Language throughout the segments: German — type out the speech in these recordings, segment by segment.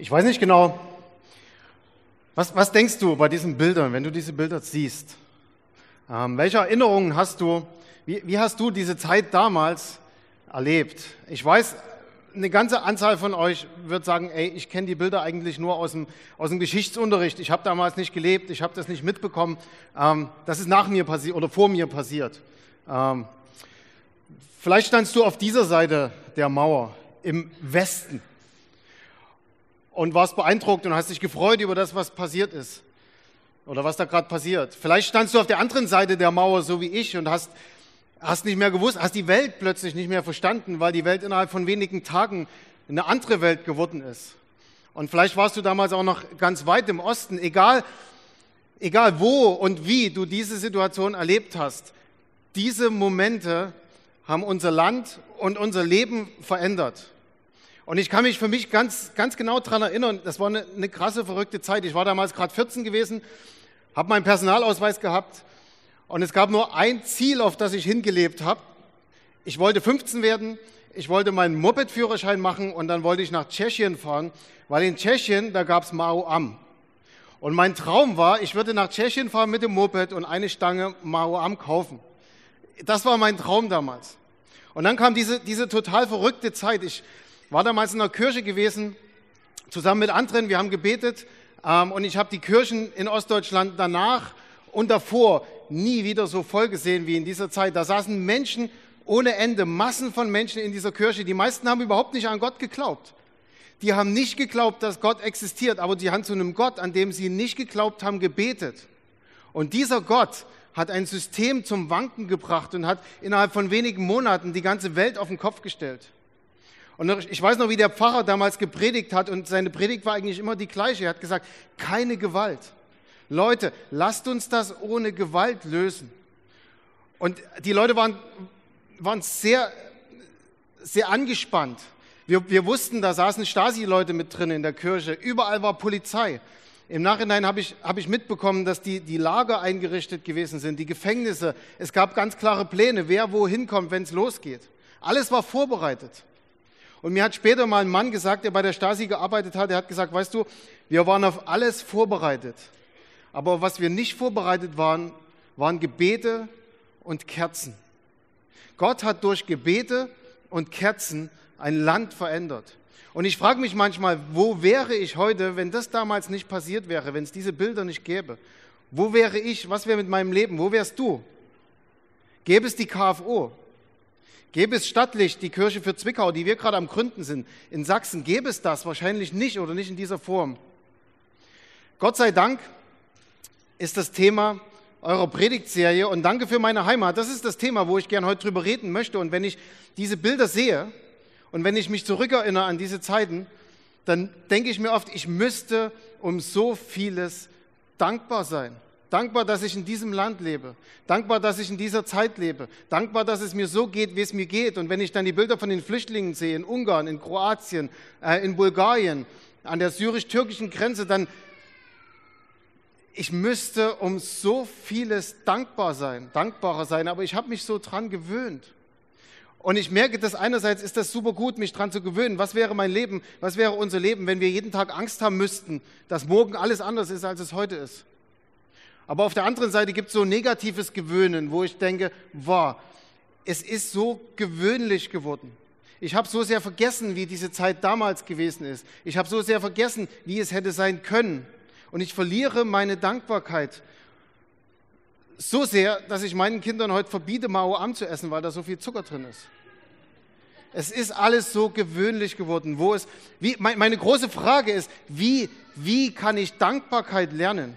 Ich weiß nicht genau, was, was denkst du bei diesen Bildern, wenn du diese Bilder siehst? Ähm, welche Erinnerungen hast du? Wie, wie hast du diese Zeit damals erlebt? Ich weiß, eine ganze Anzahl von euch wird sagen, ey, ich kenne die Bilder eigentlich nur aus dem, aus dem Geschichtsunterricht. Ich habe damals nicht gelebt, ich habe das nicht mitbekommen. Ähm, das ist nach mir passiert oder vor mir passiert. Ähm, vielleicht standst du auf dieser Seite der Mauer im Westen und warst beeindruckt und hast dich gefreut über das, was passiert ist oder was da gerade passiert. Vielleicht standst du auf der anderen Seite der Mauer, so wie ich, und hast, hast nicht mehr gewusst, hast die Welt plötzlich nicht mehr verstanden, weil die Welt innerhalb von wenigen Tagen eine andere Welt geworden ist. Und vielleicht warst du damals auch noch ganz weit im Osten. Egal, egal wo und wie du diese Situation erlebt hast, diese Momente haben unser Land und unser Leben verändert. Und ich kann mich für mich ganz, ganz genau daran erinnern, das war eine, eine krasse, verrückte Zeit. Ich war damals gerade 14 gewesen, habe meinen Personalausweis gehabt und es gab nur ein Ziel, auf das ich hingelebt habe. Ich wollte 15 werden, ich wollte meinen Moped-Führerschein machen und dann wollte ich nach Tschechien fahren, weil in Tschechien, da gab es Mao Am. Und mein Traum war, ich würde nach Tschechien fahren mit dem Moped und eine Stange Mao Am kaufen. Das war mein Traum damals. Und dann kam diese, diese total verrückte Zeit. Ich war damals in der Kirche gewesen, zusammen mit anderen. Wir haben gebetet ähm, und ich habe die Kirchen in Ostdeutschland danach und davor nie wieder so voll gesehen wie in dieser Zeit. Da saßen Menschen ohne Ende, Massen von Menschen in dieser Kirche. Die meisten haben überhaupt nicht an Gott geglaubt. Die haben nicht geglaubt, dass Gott existiert, aber die haben zu einem Gott, an dem sie nicht geglaubt haben, gebetet. Und dieser Gott hat ein System zum Wanken gebracht und hat innerhalb von wenigen Monaten die ganze Welt auf den Kopf gestellt. Und ich weiß noch, wie der Pfarrer damals gepredigt hat und seine Predigt war eigentlich immer die gleiche. Er hat gesagt, keine Gewalt. Leute, lasst uns das ohne Gewalt lösen. Und die Leute waren, waren sehr, sehr angespannt. Wir, wir wussten, da saßen Stasi-Leute mit drin in der Kirche. Überall war Polizei. Im Nachhinein habe ich, habe ich mitbekommen, dass die, die Lager eingerichtet gewesen sind, die Gefängnisse. Es gab ganz klare Pläne, wer wohin kommt, wenn es losgeht. Alles war vorbereitet. Und mir hat später mal ein Mann gesagt, der bei der Stasi gearbeitet hat, der hat gesagt, weißt du, wir waren auf alles vorbereitet. Aber was wir nicht vorbereitet waren, waren Gebete und Kerzen. Gott hat durch Gebete und Kerzen ein Land verändert. Und ich frage mich manchmal, wo wäre ich heute, wenn das damals nicht passiert wäre, wenn es diese Bilder nicht gäbe? Wo wäre ich? Was wäre mit meinem Leben? Wo wärst du? Gäbe es die KFO? Gäbe es Stadtlicht, die Kirche für Zwickau, die wir gerade am Gründen sind, in Sachsen, gäbe es das wahrscheinlich nicht oder nicht in dieser Form. Gott sei Dank ist das Thema eurer Predigtserie und danke für meine Heimat. Das ist das Thema, wo ich gern heute drüber reden möchte. Und wenn ich diese Bilder sehe und wenn ich mich zurückerinnere an diese Zeiten, dann denke ich mir oft, ich müsste um so vieles dankbar sein. Dankbar, dass ich in diesem Land lebe. Dankbar, dass ich in dieser Zeit lebe. Dankbar, dass es mir so geht, wie es mir geht. Und wenn ich dann die Bilder von den Flüchtlingen sehe, in Ungarn, in Kroatien, äh, in Bulgarien, an der syrisch-türkischen Grenze, dann, ich müsste um so vieles dankbar sein, dankbarer sein, aber ich habe mich so dran gewöhnt. Und ich merke, dass einerseits ist das super gut, mich dran zu gewöhnen. Was wäre mein Leben, was wäre unser Leben, wenn wir jeden Tag Angst haben müssten, dass morgen alles anders ist, als es heute ist? Aber auf der anderen Seite gibt es so negatives Gewöhnen, wo ich denke, wow, es ist so gewöhnlich geworden. Ich habe so sehr vergessen, wie diese Zeit damals gewesen ist. Ich habe so sehr vergessen, wie es hätte sein können. Und ich verliere meine Dankbarkeit so sehr, dass ich meinen Kindern heute verbiete, Mao Am zu essen, weil da so viel Zucker drin ist. Es ist alles so gewöhnlich geworden. Wo es, wie, meine große Frage ist, wie, wie kann ich Dankbarkeit lernen?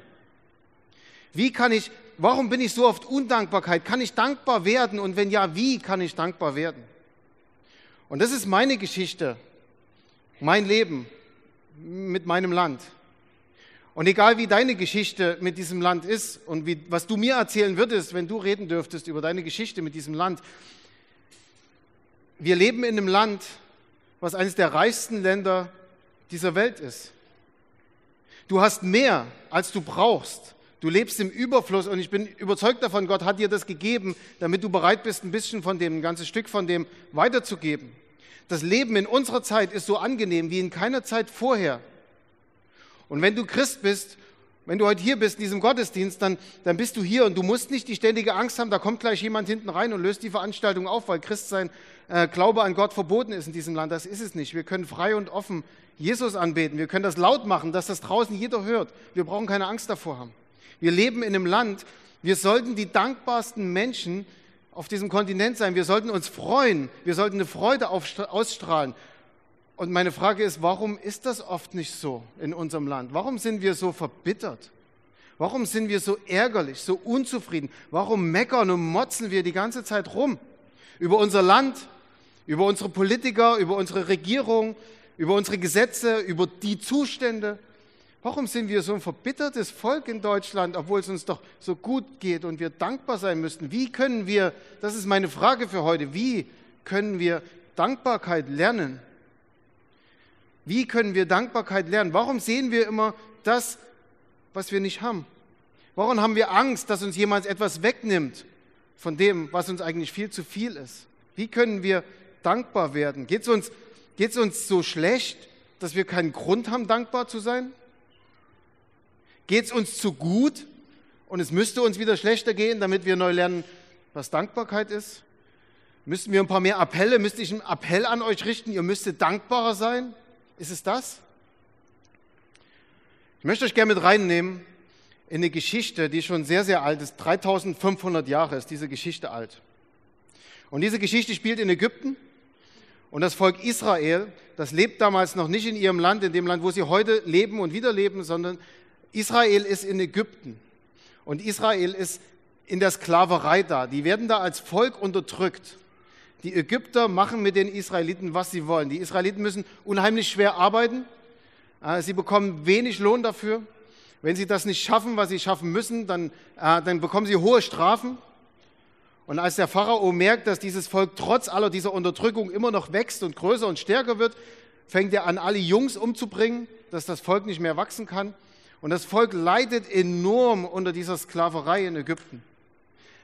Wie kann ich, warum bin ich so oft Undankbarkeit? Kann ich dankbar werden? Und wenn ja, wie kann ich dankbar werden? Und das ist meine Geschichte, mein Leben mit meinem Land. Und egal wie deine Geschichte mit diesem Land ist und wie, was du mir erzählen würdest, wenn du reden dürftest über deine Geschichte mit diesem Land, wir leben in einem Land, was eines der reichsten Länder dieser Welt ist. Du hast mehr, als du brauchst. Du lebst im Überfluss und ich bin überzeugt davon, Gott hat dir das gegeben, damit du bereit bist, ein bisschen von dem, ein ganzes Stück von dem weiterzugeben. Das Leben in unserer Zeit ist so angenehm wie in keiner Zeit vorher. Und wenn du Christ bist, wenn du heute hier bist in diesem Gottesdienst, dann, dann bist du hier und du musst nicht die ständige Angst haben, da kommt gleich jemand hinten rein und löst die Veranstaltung auf, weil Christsein, äh, Glaube an Gott verboten ist in diesem Land. Das ist es nicht. Wir können frei und offen Jesus anbeten. Wir können das laut machen, dass das draußen jeder hört. Wir brauchen keine Angst davor haben. Wir leben in einem Land, wir sollten die dankbarsten Menschen auf diesem Kontinent sein. Wir sollten uns freuen. Wir sollten eine Freude ausstrahlen. Und meine Frage ist, warum ist das oft nicht so in unserem Land? Warum sind wir so verbittert? Warum sind wir so ärgerlich, so unzufrieden? Warum meckern und motzen wir die ganze Zeit rum? Über unser Land, über unsere Politiker, über unsere Regierung, über unsere Gesetze, über die Zustände. Warum sind wir so ein verbittertes Volk in Deutschland, obwohl es uns doch so gut geht und wir dankbar sein müssten? Wie können wir, das ist meine Frage für heute, wie können wir Dankbarkeit lernen? Wie können wir Dankbarkeit lernen? Warum sehen wir immer das, was wir nicht haben? Warum haben wir Angst, dass uns jemand etwas wegnimmt von dem, was uns eigentlich viel zu viel ist? Wie können wir dankbar werden? Geht es uns, geht's uns so schlecht, dass wir keinen Grund haben, dankbar zu sein? Geht es uns zu gut und es müsste uns wieder schlechter gehen, damit wir neu lernen, was Dankbarkeit ist? Müssten wir ein paar mehr Appelle, müsste ich einen Appell an euch richten, ihr müsstet dankbarer sein? Ist es das? Ich möchte euch gerne mit reinnehmen in eine Geschichte, die schon sehr, sehr alt ist. 3500 Jahre ist diese Geschichte alt. Und diese Geschichte spielt in Ägypten. Und das Volk Israel, das lebt damals noch nicht in ihrem Land, in dem Land, wo sie heute leben und wieder leben, sondern Israel ist in Ägypten und Israel ist in der Sklaverei da. Die werden da als Volk unterdrückt. Die Ägypter machen mit den Israeliten, was sie wollen. Die Israeliten müssen unheimlich schwer arbeiten. Äh, sie bekommen wenig Lohn dafür. Wenn sie das nicht schaffen, was sie schaffen müssen, dann, äh, dann bekommen sie hohe Strafen. Und als der Pharao merkt, dass dieses Volk trotz aller dieser Unterdrückung immer noch wächst und größer und stärker wird, fängt er an, alle Jungs umzubringen, dass das Volk nicht mehr wachsen kann. Und das Volk leidet enorm unter dieser Sklaverei in Ägypten.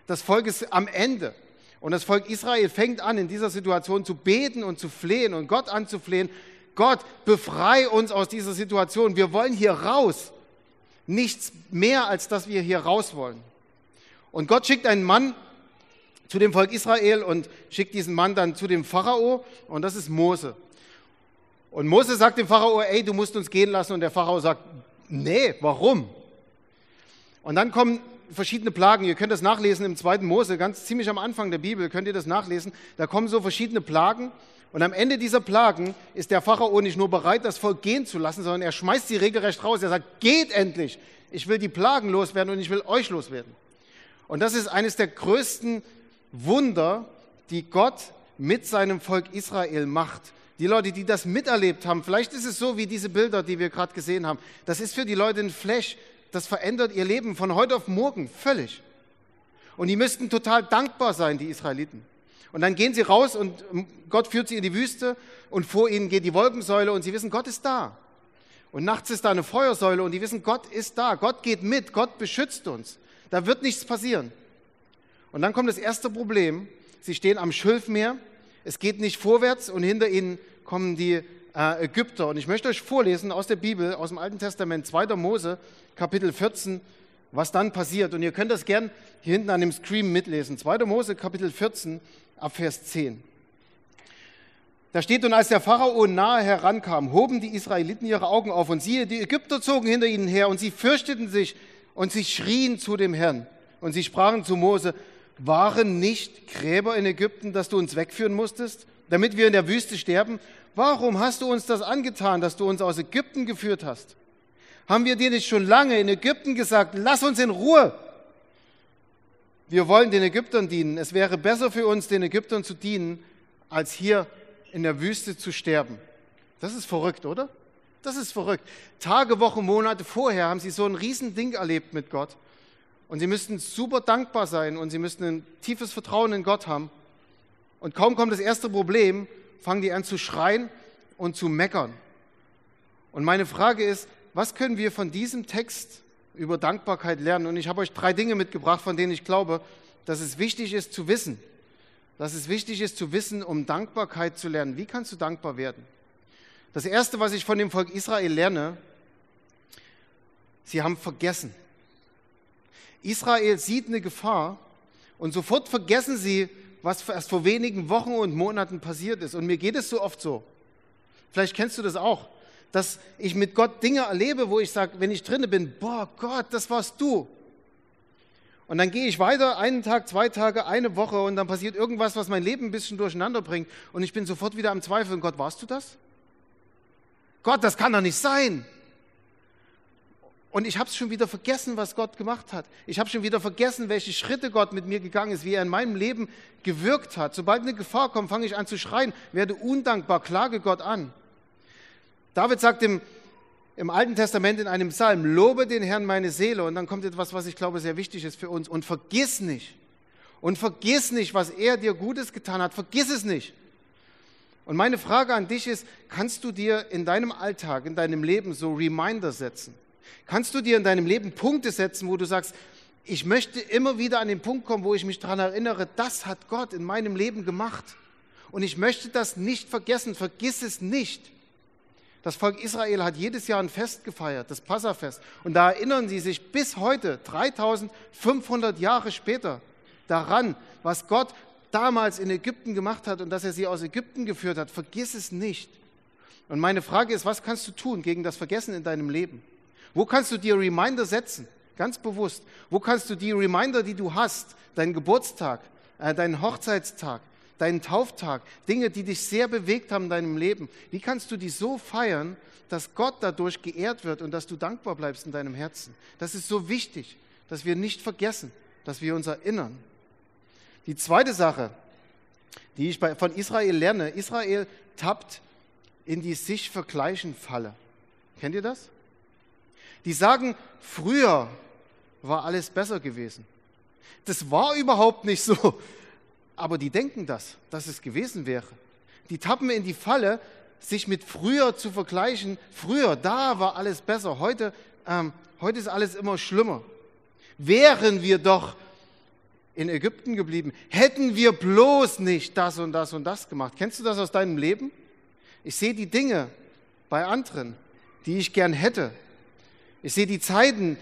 Das Volk ist am Ende. Und das Volk Israel fängt an, in dieser Situation zu beten und zu flehen und Gott anzuflehen. Gott, befrei uns aus dieser Situation. Wir wollen hier raus. Nichts mehr, als dass wir hier raus wollen. Und Gott schickt einen Mann zu dem Volk Israel und schickt diesen Mann dann zu dem Pharao. Und das ist Mose. Und Mose sagt dem Pharao, ey, du musst uns gehen lassen. Und der Pharao sagt, Nee, warum? Und dann kommen verschiedene Plagen. Ihr könnt das nachlesen im zweiten Mose, ganz ziemlich am Anfang der Bibel könnt ihr das nachlesen. Da kommen so verschiedene Plagen. Und am Ende dieser Plagen ist der Pharao nicht nur bereit, das Volk gehen zu lassen, sondern er schmeißt sie regelrecht raus. Er sagt, geht endlich. Ich will die Plagen loswerden und ich will euch loswerden. Und das ist eines der größten Wunder, die Gott mit seinem Volk Israel macht. Die Leute, die das miterlebt haben, vielleicht ist es so wie diese Bilder, die wir gerade gesehen haben. Das ist für die Leute ein Flash. Das verändert ihr Leben von heute auf morgen völlig. Und die müssten total dankbar sein, die Israeliten. Und dann gehen sie raus und Gott führt sie in die Wüste und vor ihnen geht die Wolkensäule und sie wissen, Gott ist da. Und nachts ist da eine Feuersäule und die wissen, Gott ist da. Gott geht mit. Gott beschützt uns. Da wird nichts passieren. Und dann kommt das erste Problem. Sie stehen am Schilfmeer es geht nicht vorwärts und hinter ihnen kommen die äh, Ägypter. Und ich möchte euch vorlesen aus der Bibel, aus dem Alten Testament, 2. Mose, Kapitel 14, was dann passiert. Und ihr könnt das gern hier hinten an dem Screen mitlesen. 2. Mose, Kapitel 14, ab Vers 10. Da steht, und als der Pharao nahe herankam, hoben die Israeliten ihre Augen auf und siehe, die Ägypter zogen hinter ihnen her und sie fürchteten sich und sie schrien zu dem Herrn. Und sie sprachen zu Mose, waren nicht Gräber in Ägypten, dass du uns wegführen musstest, damit wir in der Wüste sterben? Warum hast du uns das angetan, dass du uns aus Ägypten geführt hast? Haben wir dir nicht schon lange in Ägypten gesagt, lass uns in Ruhe? Wir wollen den Ägyptern dienen. Es wäre besser für uns, den Ägyptern zu dienen, als hier in der Wüste zu sterben. Das ist verrückt, oder? Das ist verrückt. Tage, Wochen, Monate vorher haben sie so ein Riesending erlebt mit Gott. Und sie müssten super dankbar sein und sie müssten ein tiefes Vertrauen in Gott haben. Und kaum kommt das erste Problem, fangen die an zu schreien und zu meckern. Und meine Frage ist, was können wir von diesem Text über Dankbarkeit lernen? Und ich habe euch drei Dinge mitgebracht, von denen ich glaube, dass es wichtig ist zu wissen. Dass es wichtig ist zu wissen, um Dankbarkeit zu lernen. Wie kannst du dankbar werden? Das Erste, was ich von dem Volk Israel lerne, Sie haben vergessen. Israel sieht eine Gefahr und sofort vergessen sie, was erst vor wenigen Wochen und Monaten passiert ist. Und mir geht es so oft so. Vielleicht kennst du das auch, dass ich mit Gott Dinge erlebe, wo ich sage, wenn ich drinne bin, boah Gott, das warst du. Und dann gehe ich weiter, einen Tag, zwei Tage, eine Woche und dann passiert irgendwas, was mein Leben ein bisschen durcheinander bringt und ich bin sofort wieder am Zweifeln. Gott, warst du das? Gott, das kann doch nicht sein. Und ich habe schon wieder vergessen, was Gott gemacht hat. Ich habe schon wieder vergessen, welche Schritte Gott mit mir gegangen ist, wie er in meinem Leben gewirkt hat. Sobald eine Gefahr kommt, fange ich an zu schreien, werde undankbar, klage Gott an. David sagt im im Alten Testament in einem Psalm, lobe den Herrn meine Seele. Und dann kommt etwas, was ich glaube sehr wichtig ist für uns. Und vergiss nicht. Und vergiss nicht, was er dir Gutes getan hat. Vergiss es nicht. Und meine Frage an dich ist, kannst du dir in deinem Alltag, in deinem Leben so Reminder setzen? Kannst du dir in deinem Leben Punkte setzen, wo du sagst, ich möchte immer wieder an den Punkt kommen, wo ich mich daran erinnere, das hat Gott in meinem Leben gemacht. Und ich möchte das nicht vergessen. Vergiss es nicht. Das Volk Israel hat jedes Jahr ein Fest gefeiert, das Passafest. Und da erinnern sie sich bis heute, 3500 Jahre später, daran, was Gott damals in Ägypten gemacht hat und dass er sie aus Ägypten geführt hat. Vergiss es nicht. Und meine Frage ist, was kannst du tun gegen das Vergessen in deinem Leben? Wo kannst du dir Reminder setzen? Ganz bewusst. Wo kannst du die Reminder, die du hast, deinen Geburtstag, äh, deinen Hochzeitstag, deinen Tauftag, Dinge, die dich sehr bewegt haben in deinem Leben, wie kannst du die so feiern, dass Gott dadurch geehrt wird und dass du dankbar bleibst in deinem Herzen? Das ist so wichtig, dass wir nicht vergessen, dass wir uns erinnern. Die zweite Sache, die ich von Israel lerne, Israel tappt in die sich vergleichen Falle. Kennt ihr das? Die sagen, früher war alles besser gewesen. Das war überhaupt nicht so aber die denken das, dass es gewesen wäre. Die tappen in die Falle, sich mit früher zu vergleichen. Früher, da war alles besser. Heute, ähm, heute ist alles immer schlimmer. Wären wir doch in Ägypten geblieben, hätten wir bloß nicht das und das und das gemacht. Kennst du das aus deinem Leben? Ich sehe die Dinge bei anderen, die ich gern hätte. Ich sehe die Zeiten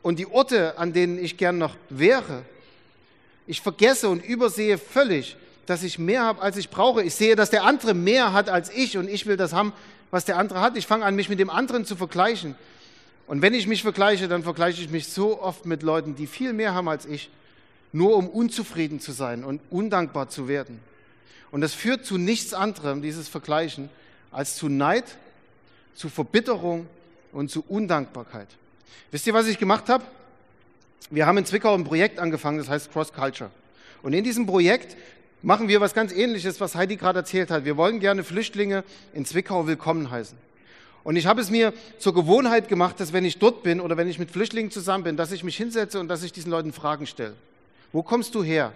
und die Orte, an denen ich gern noch wäre. Ich vergesse und übersehe völlig, dass ich mehr habe, als ich brauche. Ich sehe, dass der andere mehr hat als ich und ich will das haben, was der andere hat. Ich fange an, mich mit dem anderen zu vergleichen. Und wenn ich mich vergleiche, dann vergleiche ich mich so oft mit Leuten, die viel mehr haben als ich, nur um unzufrieden zu sein und undankbar zu werden. Und das führt zu nichts anderem, dieses Vergleichen, als zu Neid, zu Verbitterung und zu Undankbarkeit. Wisst ihr, was ich gemacht habe? wir haben in Zwickau ein Projekt angefangen, das heißt Cross Culture. Und in diesem Projekt machen wir was ganz Ähnliches, was Heidi gerade erzählt hat. Wir wollen gerne Flüchtlinge in Zwickau willkommen heißen. Und ich habe es mir zur Gewohnheit gemacht, dass wenn ich dort bin oder wenn ich mit Flüchtlingen zusammen bin, dass ich mich hinsetze und dass ich diesen Leuten Fragen stelle. Wo kommst du her?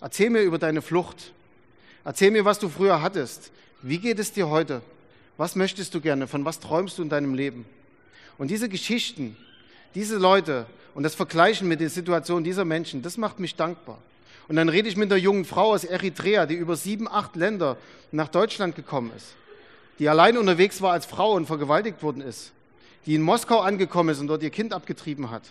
Erzähl mir über deine Flucht. Erzähl mir, was du früher hattest. Wie geht es dir heute? Was möchtest du gerne? Von was träumst du in deinem Leben? Und diese Geschichten, diese Leute und das Vergleichen mit den Situationen dieser Menschen, das macht mich dankbar. Und dann rede ich mit einer jungen Frau aus Eritrea, die über sieben, acht Länder nach Deutschland gekommen ist, die allein unterwegs war als Frau und vergewaltigt worden ist, die in Moskau angekommen ist und dort ihr Kind abgetrieben hat,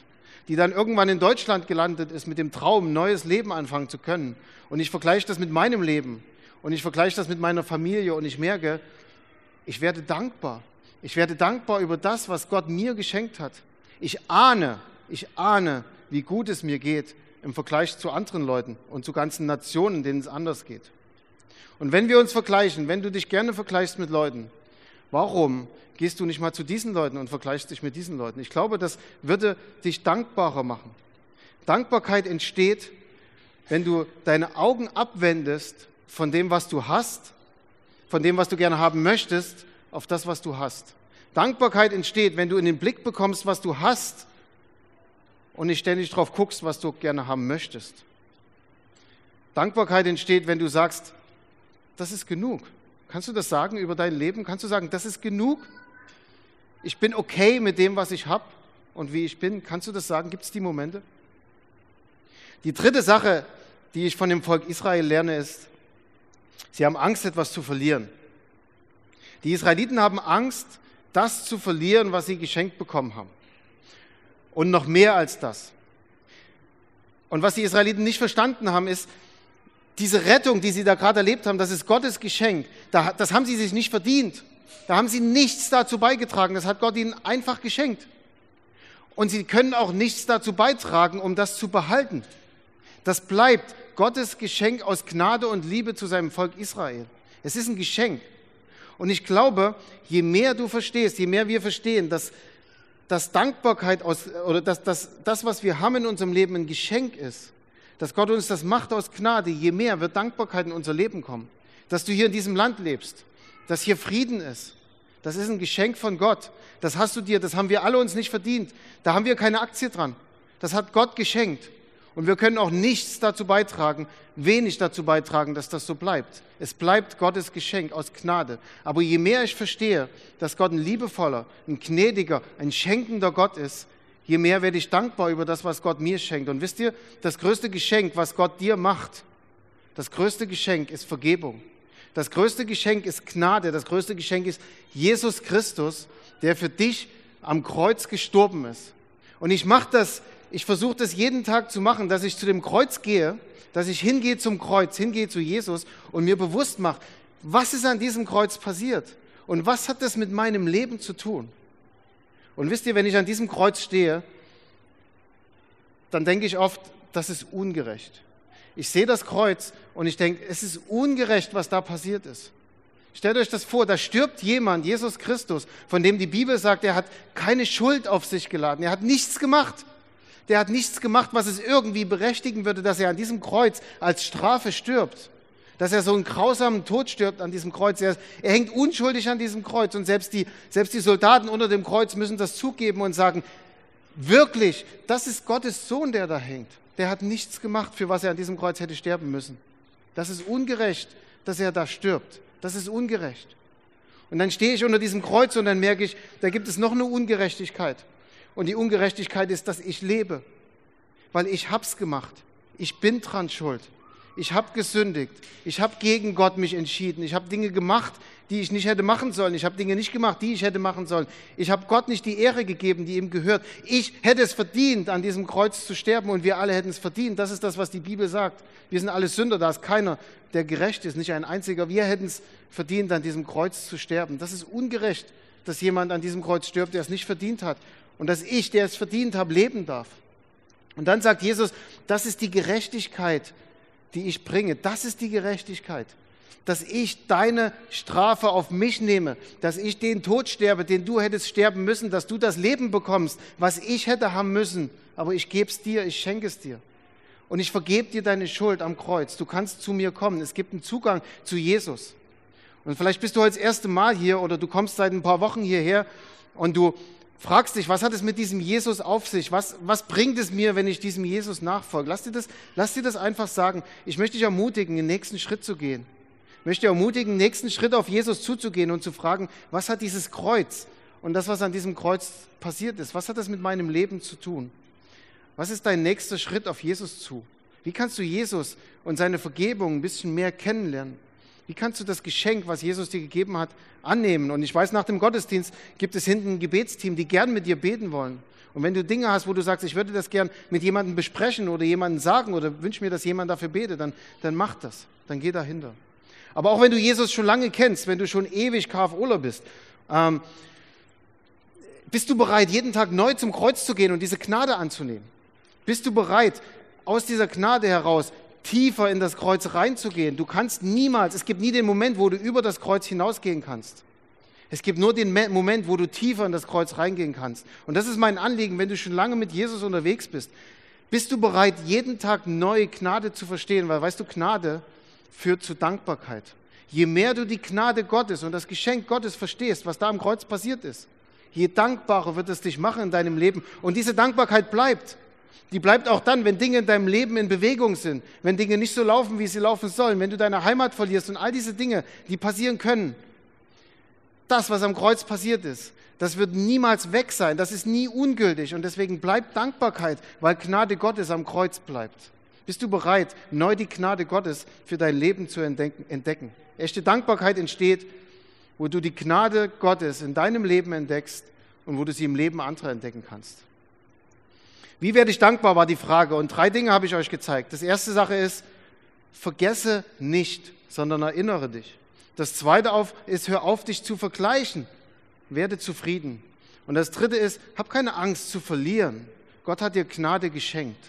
die dann irgendwann in Deutschland gelandet ist mit dem Traum, ein neues Leben anfangen zu können. Und ich vergleiche das mit meinem Leben und ich vergleiche das mit meiner Familie und ich merke, ich werde dankbar. Ich werde dankbar über das, was Gott mir geschenkt hat. Ich ahne, ich ahne, wie gut es mir geht im Vergleich zu anderen Leuten und zu ganzen Nationen, denen es anders geht. Und wenn wir uns vergleichen, wenn du dich gerne vergleichst mit Leuten, warum gehst du nicht mal zu diesen Leuten und vergleichst dich mit diesen Leuten? Ich glaube, das würde dich dankbarer machen. Dankbarkeit entsteht, wenn du deine Augen abwendest von dem, was du hast, von dem, was du gerne haben möchtest, auf das, was du hast. Dankbarkeit entsteht, wenn du in den Blick bekommst, was du hast und nicht ständig drauf guckst, was du gerne haben möchtest. Dankbarkeit entsteht, wenn du sagst, das ist genug. Kannst du das sagen über dein Leben? Kannst du sagen, das ist genug? Ich bin okay mit dem, was ich habe und wie ich bin. Kannst du das sagen? Gibt es die Momente? Die dritte Sache, die ich von dem Volk Israel lerne, ist, sie haben Angst, etwas zu verlieren. Die Israeliten haben Angst, das zu verlieren, was sie geschenkt bekommen haben. und noch mehr als das. Und was die Israeliten nicht verstanden haben, ist, diese Rettung, die sie da gerade erlebt haben, das ist Gottes Geschenk. Das haben sie sich nicht verdient. Da haben sie nichts dazu beigetragen. Das hat Gott ihnen einfach geschenkt. Und sie können auch nichts dazu beitragen, um das zu behalten. Das bleibt Gottes Geschenk aus Gnade und Liebe zu seinem Volk Israel. Es ist ein Geschenk. Und ich glaube, je mehr du verstehst, je mehr wir verstehen, dass, dass Dankbarkeit aus, oder dass, dass das, was wir haben in unserem Leben, ein Geschenk ist, dass Gott uns das macht aus Gnade, je mehr wird Dankbarkeit in unser Leben kommen. Dass du hier in diesem Land lebst, dass hier Frieden ist. Das ist ein Geschenk von Gott. Das hast du dir, das haben wir alle uns nicht verdient. Da haben wir keine Aktie dran. Das hat Gott geschenkt. Und wir können auch nichts dazu beitragen, wenig dazu beitragen, dass das so bleibt. Es bleibt Gottes Geschenk aus Gnade. Aber je mehr ich verstehe, dass Gott ein liebevoller, ein gnädiger, ein schenkender Gott ist, je mehr werde ich dankbar über das, was Gott mir schenkt. Und wisst ihr, das größte Geschenk, was Gott dir macht, das größte Geschenk ist Vergebung. Das größte Geschenk ist Gnade. Das größte Geschenk ist Jesus Christus, der für dich am Kreuz gestorben ist. Und ich mache das, ich versuche das jeden Tag zu machen, dass ich zu dem Kreuz gehe, dass ich hingehe zum Kreuz, hingehe zu Jesus und mir bewusst mache, was ist an diesem Kreuz passiert und was hat das mit meinem Leben zu tun. Und wisst ihr, wenn ich an diesem Kreuz stehe, dann denke ich oft, das ist ungerecht. Ich sehe das Kreuz und ich denke, es ist ungerecht, was da passiert ist. Stellt euch das vor, da stirbt jemand, Jesus Christus, von dem die Bibel sagt, er hat keine Schuld auf sich geladen, er hat nichts gemacht. Der hat nichts gemacht, was es irgendwie berechtigen würde, dass er an diesem Kreuz als Strafe stirbt dass er so einen grausamen Tod stirbt an diesem Kreuz. Er, er, hängt unschuldig an diesem Kreuz und selbst die, selbst die Soldaten unter dem Kreuz müssen das zugeben und sagen, wirklich, das ist Gottes Sohn, der da hängt. Der hat nichts gemacht, für was er an diesem Kreuz hätte sterben müssen. Das ist ungerecht, dass er da stirbt. Das ist ungerecht. Und dann stehe ich unter diesem Kreuz und dann merke ich, da gibt es noch eine Ungerechtigkeit. Und die Ungerechtigkeit ist, dass ich lebe, weil ich hab's gemacht. Ich bin dran schuld ich habe gesündigt, ich habe gegen Gott mich entschieden, ich habe Dinge gemacht, die ich nicht hätte machen sollen, ich habe Dinge nicht gemacht, die ich hätte machen sollen. Ich habe Gott nicht die Ehre gegeben, die ihm gehört. Ich hätte es verdient, an diesem Kreuz zu sterben und wir alle hätten es verdient. Das ist das, was die Bibel sagt. Wir sind alle Sünder, da ist keiner, der gerecht ist, nicht ein einziger. Wir hätten es verdient, an diesem Kreuz zu sterben. Das ist ungerecht, dass jemand an diesem Kreuz stirbt, der es nicht verdient hat und dass ich, der es verdient habe, leben darf. Und dann sagt Jesus, das ist die Gerechtigkeit, die ich bringe. Das ist die Gerechtigkeit. Dass ich deine Strafe auf mich nehme, dass ich den Tod sterbe, den du hättest sterben müssen, dass du das Leben bekommst, was ich hätte haben müssen. Aber ich gebe es dir, ich schenke es dir. Und ich vergebe dir deine Schuld am Kreuz. Du kannst zu mir kommen. Es gibt einen Zugang zu Jesus. Und vielleicht bist du heute das erste Mal hier oder du kommst seit ein paar Wochen hierher und du fragst dich, was hat es mit diesem Jesus auf sich? Was, was bringt es mir, wenn ich diesem Jesus nachfolge? Lass dir, das, lass dir das einfach sagen. Ich möchte dich ermutigen, den nächsten Schritt zu gehen. Ich möchte dich ermutigen, den nächsten Schritt auf Jesus zuzugehen und zu fragen, was hat dieses Kreuz und das, was an diesem Kreuz passiert ist, was hat das mit meinem Leben zu tun? Was ist dein nächster Schritt auf Jesus zu? Wie kannst du Jesus und seine Vergebung ein bisschen mehr kennenlernen? Wie kannst du das Geschenk, was Jesus dir gegeben hat, annehmen? Und ich weiß, nach dem Gottesdienst gibt es hinten ein Gebetsteam, die gern mit dir beten wollen. Und wenn du Dinge hast, wo du sagst, ich würde das gern mit jemandem besprechen oder jemandem sagen oder wünsche mir, dass jemand dafür betet, dann, dann mach das. Dann geh dahinter. Aber auch wenn du Jesus schon lange kennst, wenn du schon ewig KFOler bist, ähm, bist du bereit, jeden Tag neu zum Kreuz zu gehen und diese Gnade anzunehmen? Bist du bereit, aus dieser Gnade heraus tiefer in das Kreuz reinzugehen. Du kannst niemals, es gibt nie den Moment, wo du über das Kreuz hinausgehen kannst. Es gibt nur den Moment, wo du tiefer in das Kreuz reingehen kannst. Und das ist mein Anliegen, wenn du schon lange mit Jesus unterwegs bist. Bist du bereit, jeden Tag neu Gnade zu verstehen? Weil, weißt du, Gnade führt zu Dankbarkeit. Je mehr du die Gnade Gottes und das Geschenk Gottes verstehst, was da am Kreuz passiert ist, je dankbarer wird es dich machen in deinem Leben. Und diese Dankbarkeit bleibt. Die bleibt auch dann, wenn Dinge in deinem Leben in Bewegung sind, wenn Dinge nicht so laufen, wie sie laufen sollen, wenn du deine Heimat verlierst und all diese Dinge, die passieren können. Das, was am Kreuz passiert ist, das wird niemals weg sein, das ist nie ungültig und deswegen bleibt Dankbarkeit, weil Gnade Gottes am Kreuz bleibt. Bist du bereit, neu die Gnade Gottes für dein Leben zu entdecken? Echte Dankbarkeit entsteht, wo du die Gnade Gottes in deinem Leben entdeckst und wo du sie im Leben anderer entdecken kannst. Wie werde ich dankbar, war die Frage. Und drei Dinge habe ich euch gezeigt. Das erste Sache ist, vergesse nicht, sondern erinnere dich. Das zweite ist, hör auf, dich zu vergleichen. Werde zufrieden. Und das dritte ist, hab keine Angst zu verlieren. Gott hat dir Gnade geschenkt.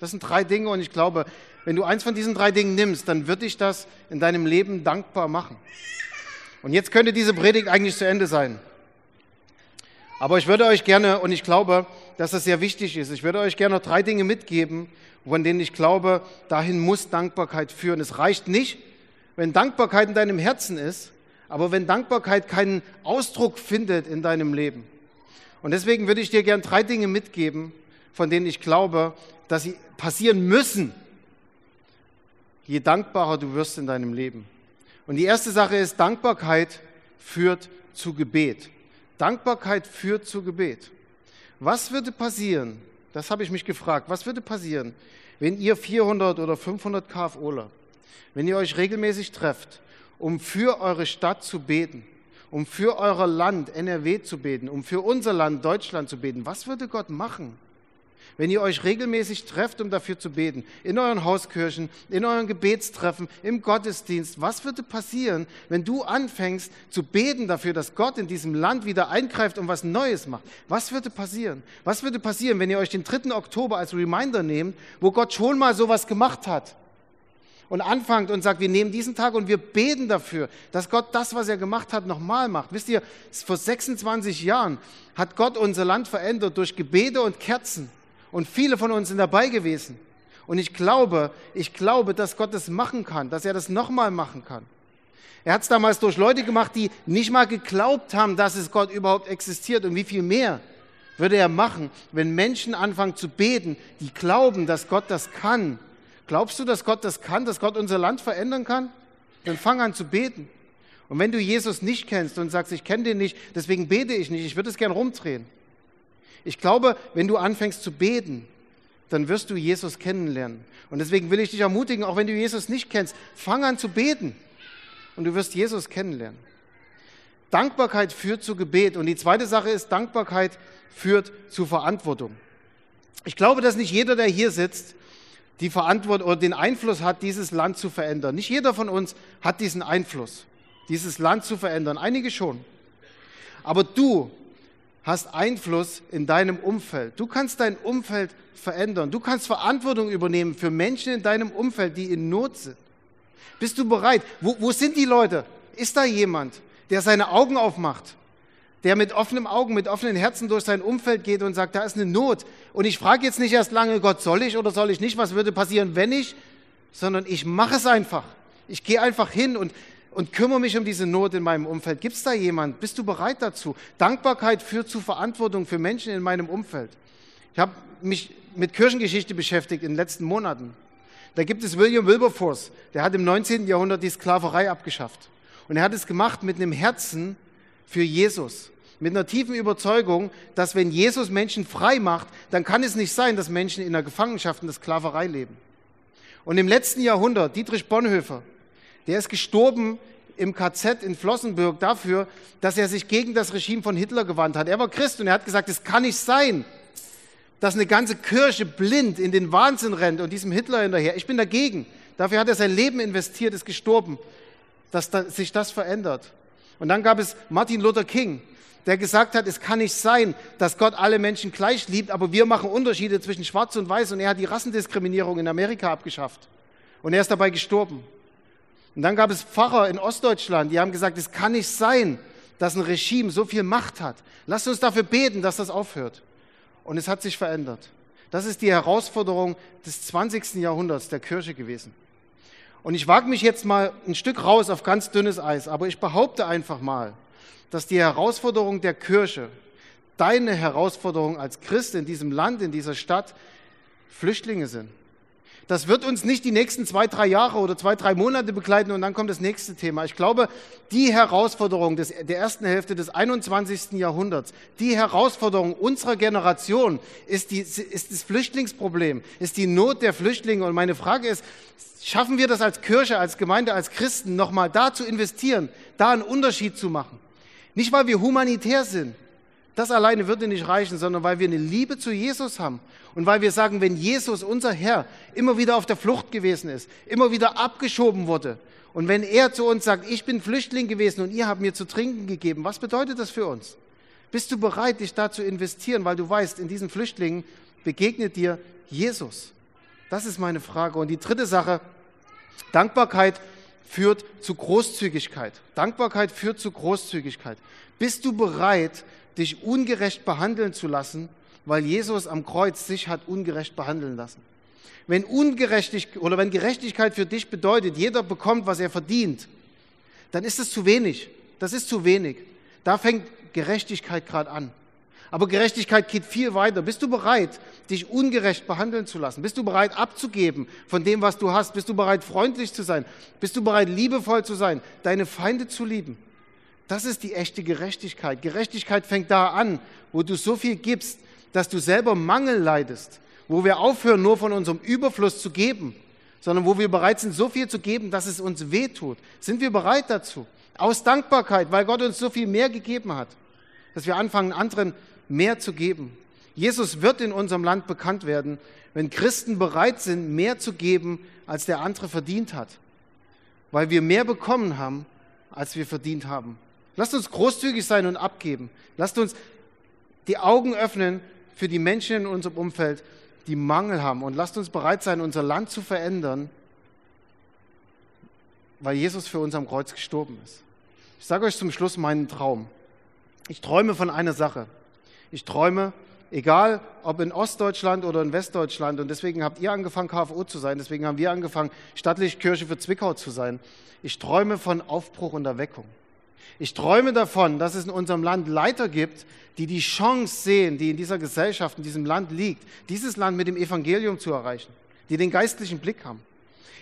Das sind drei Dinge und ich glaube, wenn du eins von diesen drei Dingen nimmst, dann wird dich das in deinem Leben dankbar machen. Und jetzt könnte diese Predigt eigentlich zu Ende sein. Aber ich würde euch gerne, und ich glaube, dass das sehr wichtig ist, ich würde euch gerne noch drei Dinge mitgeben, von denen ich glaube, dahin muss Dankbarkeit führen. Es reicht nicht, wenn Dankbarkeit in deinem Herzen ist, aber wenn Dankbarkeit keinen Ausdruck findet in deinem Leben. Und deswegen würde ich dir gerne drei Dinge mitgeben, von denen ich glaube, dass sie passieren müssen, je dankbarer du wirst in deinem Leben. Und die erste Sache ist, Dankbarkeit führt zu Gebet. Dankbarkeit führt zu Gebet. Was würde passieren, das habe ich mich gefragt, was würde passieren, wenn ihr 400 oder 500 KFOler, wenn ihr euch regelmäßig trefft, um für eure Stadt zu beten, um für euer Land NRW zu beten, um für unser Land Deutschland zu beten, was würde Gott machen? Wenn ihr euch regelmäßig trefft, um dafür zu beten, in euren Hauskirchen, in euren Gebetstreffen, im Gottesdienst, was würde passieren, wenn du anfängst zu beten dafür, dass Gott in diesem Land wieder eingreift und was Neues macht? Was würde passieren? Was würde passieren, wenn ihr euch den 3. Oktober als Reminder nehmt, wo Gott schon mal sowas gemacht hat? und anfangt und sagt, wir nehmen diesen Tag und wir beten dafür, dass Gott das, was er gemacht hat, nochmal macht. Wisst ihr, vor 26 Jahren hat Gott unser Land verändert durch Gebete und Kerzen. Und viele von uns sind dabei gewesen. Und ich glaube, ich glaube, dass Gott das machen kann, dass er das nochmal machen kann. Er hat es damals durch Leute gemacht, die nicht mal geglaubt haben, dass es Gott überhaupt existiert. Und wie viel mehr würde er machen, wenn Menschen anfangen zu beten, die glauben, dass Gott das kann. Glaubst du, dass Gott das kann, dass Gott unser Land verändern kann? Dann fang an zu beten. Und wenn du Jesus nicht kennst und sagst, ich kenne den nicht, deswegen bete ich nicht, ich würde es gern rumdrehen. Ich glaube, wenn du anfängst zu beten, dann wirst du Jesus kennenlernen. Und deswegen will ich dich ermutigen, auch wenn du Jesus nicht kennst, fang an zu beten und du wirst Jesus kennenlernen. Dankbarkeit führt zu Gebet. Und die zweite Sache ist, Dankbarkeit führt zu Verantwortung. Ich glaube, dass nicht jeder, der hier sitzt, die Verantwortung oder den Einfluss hat, dieses Land zu verändern. Nicht jeder von uns hat diesen Einfluss, dieses Land zu verändern. Einige schon. Aber du hast Einfluss in deinem Umfeld. Du kannst dein Umfeld verändern. Du kannst Verantwortung übernehmen für Menschen in deinem Umfeld, die in Not sind. Bist du bereit? Wo, wo sind die Leute? Ist da jemand, der seine Augen aufmacht? Der mit offenen Augen, mit offenen Herzen durch sein Umfeld geht und sagt, da ist eine Not. Und ich frage jetzt nicht erst lange, Gott, soll ich oder soll ich nicht? Was würde passieren, wenn ich? Sondern ich mache es einfach. Ich gehe einfach hin und und kümmere mich um diese Not in meinem Umfeld. Gibt es da jemand? Bist du bereit dazu? Dankbarkeit führt zu Verantwortung für Menschen in meinem Umfeld. Ich habe mich mit Kirchengeschichte beschäftigt in den letzten Monaten. Da gibt es William Wilberforce, der hat im 19. Jahrhundert die Sklaverei abgeschafft. Und er hat es gemacht mit einem Herzen für Jesus. Mit einer tiefen Überzeugung, dass wenn Jesus Menschen frei macht, dann kann es nicht sein, dass Menschen in der Gefangenschaft in der Sklaverei leben. Und im letzten Jahrhundert, Dietrich Bonhoeffer, der ist gestorben im KZ in Flossenbürg dafür, dass er sich gegen das Regime von Hitler gewandt hat. Er war Christ und er hat gesagt, es kann nicht sein, dass eine ganze Kirche blind in den Wahnsinn rennt und diesem Hitler hinterher. Ich bin dagegen. Dafür hat er sein Leben investiert, ist gestorben, dass sich das verändert. Und dann gab es Martin Luther King, der gesagt hat, es kann nicht sein, dass Gott alle Menschen gleich liebt, aber wir machen Unterschiede zwischen Schwarz und Weiß und er hat die Rassendiskriminierung in Amerika abgeschafft. Und er ist dabei gestorben. Und dann gab es Pfarrer in Ostdeutschland, die haben gesagt, es kann nicht sein, dass ein Regime so viel Macht hat. Lasst uns dafür beten, dass das aufhört. Und es hat sich verändert. Das ist die Herausforderung des 20. Jahrhunderts der Kirche gewesen. Und ich wage mich jetzt mal ein Stück raus auf ganz dünnes Eis, aber ich behaupte einfach mal, dass die Herausforderung der Kirche, deine Herausforderung als Christ in diesem Land, in dieser Stadt, Flüchtlinge sind. Das wird uns nicht die nächsten zwei, drei Jahre oder zwei, drei Monate begleiten und dann kommt das nächste Thema. Ich glaube, die Herausforderung des, der ersten Hälfte des 21. Jahrhunderts, die Herausforderung unserer Generation ist, die, ist das Flüchtlingsproblem, ist die Not der Flüchtlinge. Und meine Frage ist, schaffen wir das als Kirche, als Gemeinde, als Christen nochmal da zu investieren, da einen Unterschied zu machen? Nicht, weil wir humanitär sind, Das alleine würde nicht reichen, sondern weil wir eine Liebe zu Jesus haben und weil wir sagen, wenn Jesus, unser Herr, immer wieder auf der Flucht gewesen ist, immer wieder abgeschoben wurde und wenn er zu uns sagt, ich bin Flüchtling gewesen und ihr habt mir zu trinken gegeben, was bedeutet das für uns? Bist du bereit, dich da zu investieren, weil du weißt, in diesen Flüchtlingen begegnet dir Jesus? Das ist meine Frage. Und die dritte Sache, Dankbarkeit führt zu Großzügigkeit. Dankbarkeit führt zu Großzügigkeit. Bist du bereit, dich ungerecht behandeln zu lassen, weil Jesus am Kreuz sich hat ungerecht behandeln lassen? Wenn Ungerechtigkeit oder wenn Gerechtigkeit für dich bedeutet, jeder bekommt, was er verdient, dann ist es zu wenig. Das ist zu wenig. Da fängt Gerechtigkeit gerade an. Aber Gerechtigkeit geht viel weiter. Bist du bereit, dich ungerecht behandeln zu lassen? Bist du bereit, abzugeben von dem, was du hast? Bist du bereit, freundlich zu sein? Bist du bereit, liebevoll zu sein, deine Feinde zu lieben? Das ist die echte Gerechtigkeit. Gerechtigkeit fängt da an, wo du so viel gibst, dass du selber Mangel leidest, wo wir aufhören, nur von unserem Überfluss zu geben, sondern wo wir bereit sind, so viel zu geben, dass es uns wehtut. Sind wir bereit dazu? Aus Dankbarkeit, weil Gott uns so viel mehr gegeben hat, dass wir anfangen, anderen mehr zu geben. Jesus wird in unserem Land bekannt werden, wenn Christen bereit sind, mehr zu geben, als der andere verdient hat, weil wir mehr bekommen haben, als wir verdient haben. Lasst uns großzügig sein und abgeben. Lasst uns die Augen öffnen für die Menschen in unserem Umfeld, die Mangel haben. Und lasst uns bereit sein, unser Land zu verändern, weil Jesus für uns am Kreuz gestorben ist. Ich sage euch zum Schluss meinen Traum. Ich träume von einer Sache. Ich träume, egal ob in Ostdeutschland oder in Westdeutschland, und deswegen habt ihr angefangen, KFO zu sein, deswegen haben wir angefangen, Stattliche Kirche für Zwickau zu sein. Ich träume von Aufbruch und Erweckung. Ich träume davon, dass es in unserem Land Leiter gibt, die die Chance sehen, die in dieser Gesellschaft, in diesem Land liegt, dieses Land mit dem Evangelium zu erreichen, die den geistlichen Blick haben.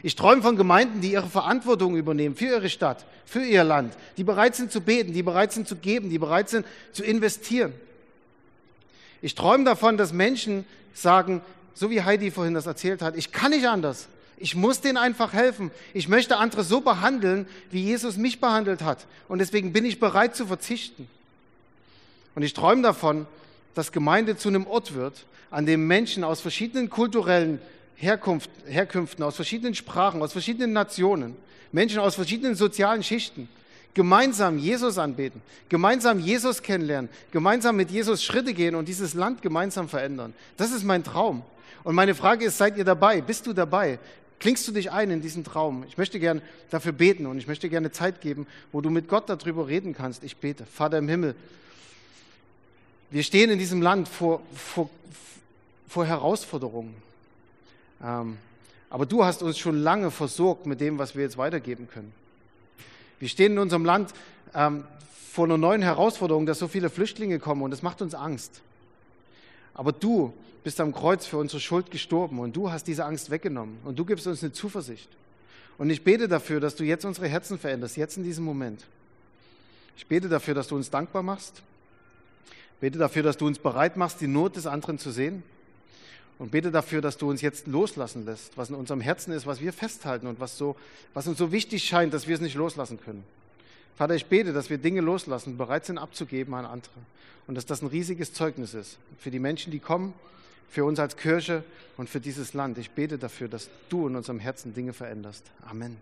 Ich träume von Gemeinden, die ihre Verantwortung übernehmen für ihre Stadt, für ihr Land, die bereit sind zu beten, die bereit sind zu geben, die bereit sind zu investieren. Ich träume davon, dass Menschen sagen, so wie Heidi vorhin das erzählt hat, ich kann nicht anders. Ich muss denen einfach helfen. Ich möchte andere so behandeln, wie Jesus mich behandelt hat. Und deswegen bin ich bereit zu verzichten. Und ich träume davon, dass Gemeinde zu einem Ort wird, an dem Menschen aus verschiedenen kulturellen Herkunft, Herkünften, aus verschiedenen Sprachen, aus verschiedenen Nationen, Menschen aus verschiedenen sozialen Schichten gemeinsam Jesus anbeten, gemeinsam Jesus kennenlernen, gemeinsam mit Jesus Schritte gehen und dieses Land gemeinsam verändern. Das ist mein Traum. Und meine Frage ist, seid ihr dabei? Bist du dabei? Klingst du dich ein in diesen Traum? Ich möchte gern dafür beten und ich möchte gerne Zeit geben, wo du mit Gott darüber reden kannst. Ich bete. Vater im Himmel, wir stehen in diesem Land vor, vor, vor Herausforderungen. Ähm, aber du hast uns schon lange versorgt mit dem, was wir jetzt weitergeben können. Wir stehen in unserem Land ähm, vor einer neuen Herausforderung, dass so viele Flüchtlinge kommen und das macht uns Angst. Aber du bist am Kreuz für unsere Schuld gestorben und du hast diese Angst weggenommen und du gibst uns eine Zuversicht. Und ich bete dafür, dass du jetzt unsere Herzen veränderst, jetzt in diesem Moment. Ich bete dafür, dass du uns dankbar machst. Ich bete dafür, dass du uns bereit machst, die Not des anderen zu sehen. Und bete dafür, dass du uns jetzt loslassen lässt, was in unserem Herzen ist, was wir festhalten und was, so, was uns so wichtig scheint, dass wir es nicht loslassen können. Vater, ich bete, dass wir Dinge loslassen, bereit sind abzugeben an andere. Und dass das ein riesiges Zeugnis ist für die Menschen, die kommen, für uns als Kirche und für dieses Land. Ich bete dafür, dass du in unserem Herzen Dinge veränderst. Amen.